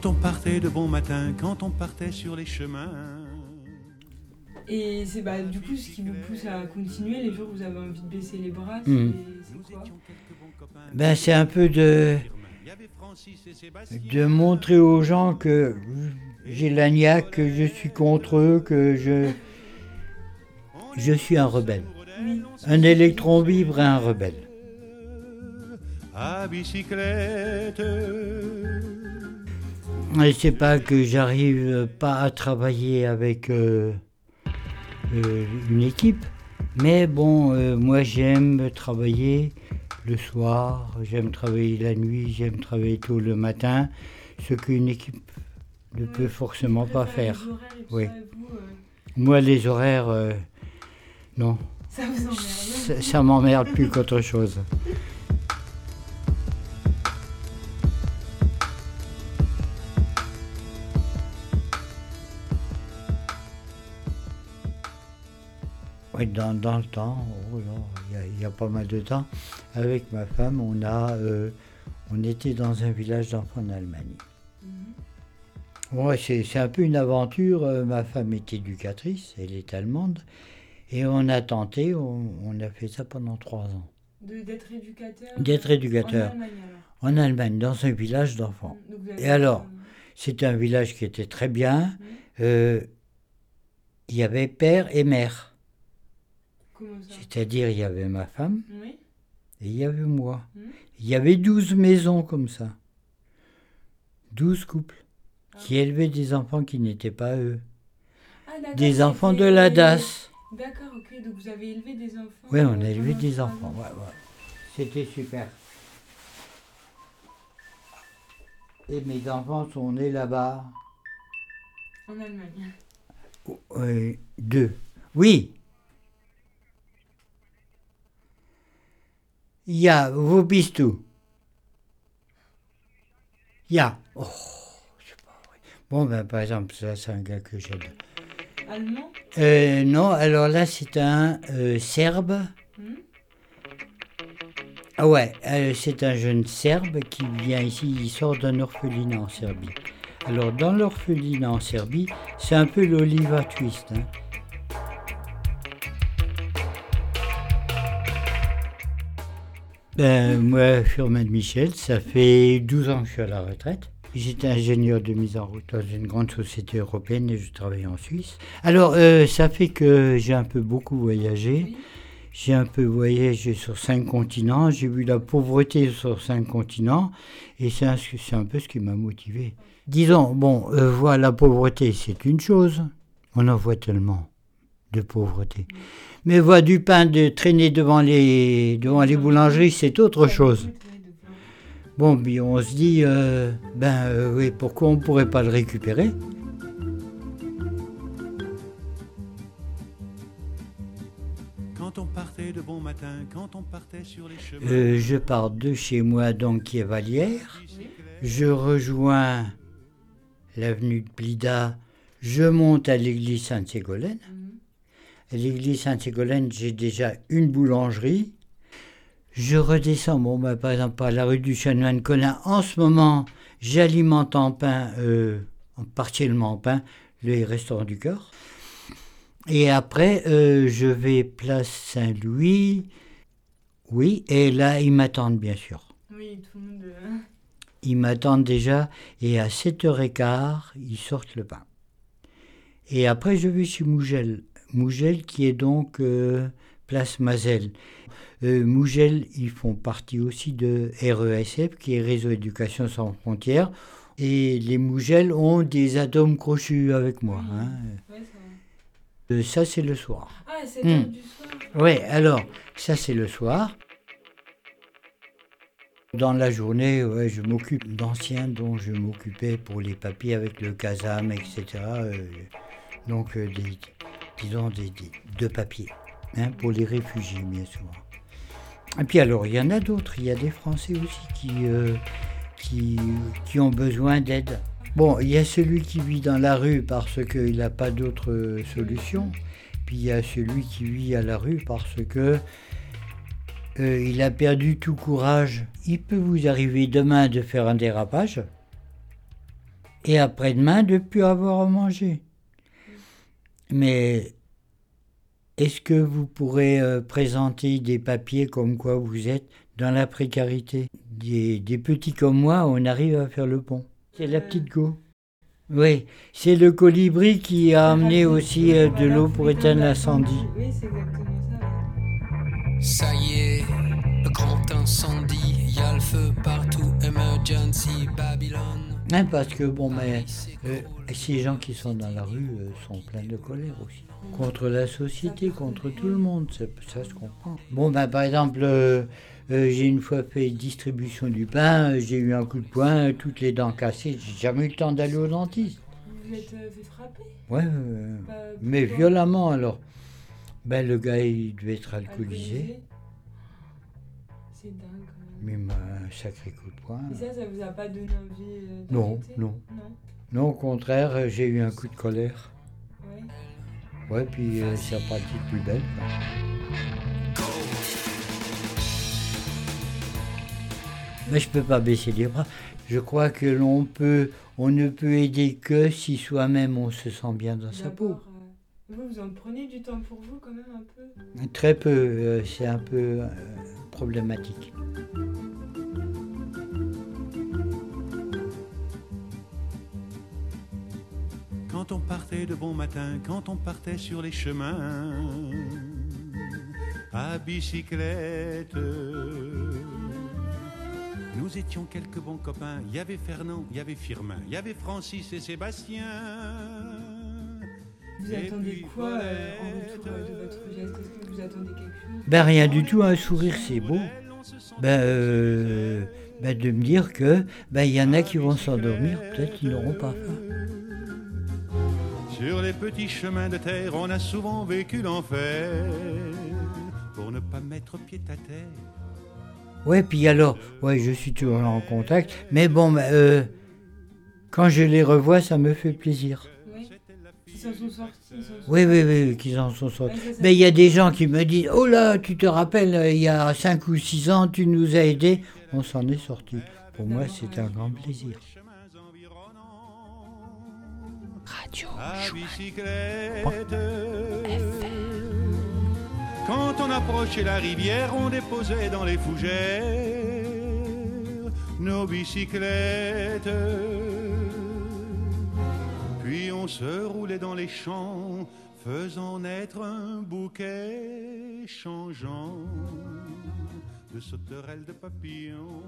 Quand on partait de bon matin, quand on partait sur les chemins. Et c'est bah, du coup ce qui vous pousse à continuer les jours où vous avez envie de baisser les bras, c'est Mm. c'est quoi? Ben, c'est un peu de, de montrer aux gens que j'ai la niaque, que je suis contre eux, que je, je suis un rebelle. Oui. Un électron libre et un rebelle. À bicyclette. Et c'est pas que j'arrive pas à travailler avec euh, euh, une équipe, mais bon, euh, moi j'aime travailler le soir, j'aime travailler la nuit, j'aime travailler tôt le matin, ce qu'une équipe ne Ouais. peut forcément pas faire. les Oui. vous, Moi les horaires, non, ça m'emmerde plus qu'autre chose. Oui, dans, dans le temps, oh il y a- il y, a pas mal de temps, avec ma femme, on, a, euh, on était dans un village d'enfants en Allemagne. Mhm. Ouais, c'est un peu une aventure. euh, Ma femme est éducatrice, elle est allemande. Et on a tenté, on, on a fait ça pendant trois ans. D'être éducateur. D'être éducateur. En Allemagne alors. En Allemagne, dans un village d'enfants. Et alors C'était un village qui était très bien. Mhm. Euh, Il y avait père et mère. C'est-à-dire, il y avait ma femme Oui. et il y avait moi. Mhm. Il y avait douze maisons comme ça. Douze couples qui élevaient des enfants qui n'étaient pas eux. Ah, Des enfants de la DAS. D'accord, ok. Donc vous avez élevé des enfants. Oui, on a élevé des enfants. ans. ouais, ouais. C'était super. Et mes enfants sont nés là-bas. En Allemagne. Euh, deux. Oui. Ja, wo bist du? Ja. Oh, c'est pas vrai. Bon, ben, par exemple, ça, c'est un gars que j'aime. Allemand? Euh, non, alors là, c'est un euh, Serbe. Mhm. Ah ouais, euh, c'est un jeune Serbe qui vient ici, il sort d'un orphelinat en Serbie. Alors, dans l'orphelinat en Serbie, c'est un peu l'Oliva Twist. hein. Ben, moi, Firmin Michel, ça fait 12 ans que je suis à la retraite. J'étais ingénieur de mise en route dans une grande société européenne et je travaillais en Suisse. Alors, euh, ça fait que j'ai un peu beaucoup voyagé. J'ai un peu voyagé sur cinq continents, j'ai vu la pauvreté sur cinq continents, et c'est un, c'est un peu ce qui m'a motivé. Disons, bon, euh, voir la pauvreté, c'est une chose, on en voit tellement de pauvreté. Mais voir du pain de traîner devant les, devant les boulangeries, c'est autre chose. Bon, puis on se dit, euh, ben euh, oui, pourquoi on ne pourrait pas le récupérer? Quand on partait de bon matin, quand on partait sur les chemins. Euh, Je pars de chez moi, donc qui est Vallière. Oui. Je rejoins l'avenue de Blida. Je monte à l'église Sainte-Ségolène. L'église Sainte-Ségolène, j'ai déjà une boulangerie. Je redescends, bon, bah, par exemple, par la rue du chanoine Colin. En ce moment, j'alimente en pain, euh, en- partiellement en pain, le restaurant du cœur. Et après, euh, je vais place Saint-Louis. Oui, et là, ils m'attendent, bien sûr. Oui, tout le monde. euh, Ils m'attendent déjà et à 7h15, ils sortent le pain. Et après, je vais chez Mougel. Mougel qui est donc euh, place Mazel. Euh, Mougel, ils font partie aussi de RESF, qui est Réseau Éducation sans frontières. Et les Mougel ont des atomes crochus avec moi. hein. Ouais, ça va. Euh, ça, c'est le soir. Ah, 7 Hmm. du soir. Oui, alors, ça c'est le soir. Dans la journée, ouais, je m'occupe d'anciens dont je m'occupais pour les papiers avec le casam, etc. euh, donc, des, disons, des- de papier, hein, pour les réfugiés, bien souvent. Et puis alors, il y en a d'autres. Il y a des Français aussi qui, euh, qui, qui ont besoin d'aide. Bon, il y a celui qui vit dans la rue parce qu'il n'a pas d'autre solution. Puis il y a celui qui vit à la rue parce que euh, il a perdu tout courage. Il peut vous arriver demain de faire un dérapage. Et après-demain, de plus avoir à manger. Mais est-ce que vous pourrez euh, présenter des papiers comme quoi vous êtes dans la précarité? Des, des petits comme moi, on arrive à faire le pont. C'est la petite go. Oui, c'est le colibri qui a amené aussi euh, de l'eau pour éteindre l'incendie. Oui, c'est exactement ça. ouais. Ça y est, le grand incendie, y a le feu partout, emergency, Babylone. Hein, parce que bon, mais euh, ces gens qui sont dans la rue euh, sont pleins de colère aussi. Contre la société, contre tout le monde, ça se comprend. Bon, ben, par exemple, euh, euh, j'ai une fois fait distribution du pain, j'ai eu un coup de poing, toutes les dents cassées, j'ai jamais eu le temps d'aller au dentiste. Vous vous êtes fait frapper? Ouais, Bah, mais violemment alors. Ben, le gars, il devait être alcoolisé, C'est dingue. Même. un sacré coup de poing. Et ça, ça vous a pas donné envie euh, Non, non. Non. Non, au contraire, euh, j'ai eu un coup de colère. Ouais. Ouais, puis euh, c'est reparti de plus belle. quoi. Mais je peux pas baisser les bras. Je crois que l'on peut, on ne peut aider que si soi-même on se sent bien dans sa peau. Euh, vous, vous en prenez du temps pour vous quand même un peu Très peu, euh, c'est un peu euh, problématique. Quand on partait de bon matin, quand on partait sur les chemins, à bicyclette. Nous étions quelques bons copains. Il y avait Fernand, il y avait Firmin, il y avait Francis et Sébastien. Vous Et attendez puis quoi euh, en retour euh, de votre geste? Est-ce que vous attendez quelque chose? Ben rien du tout, un sourire c'est beau. Ben, euh, ben de me dire que ben il y en a qui vont s'endormir, peut-être qu'ils n'auront pas faim. Sur les petits chemins de terre, on a souvent vécu l'enfer pour ne pas mettre pied à terre. Ouais, puis alors, ouais, je suis toujours en contact, mais bon, ben, euh, quand je les revois, ça me fait plaisir. Oui. S'en sont sortis. Oui, oui, oui, qu'ils en sont sortis. Ouais, Mais il y a des gens qui me disent, oh là, tu te rappelles, euh, il y a 5 ou 6 ans, tu nous as aidés. On s'en est sorti. Pour moi, c'est un grand plaisir. Radio. Quand on approchait la rivière, on déposait dans les fougères nos bicyclettes. Puis on se roulait dans les champs, faisant naître un bouquet changeant de sauterelles de papillons.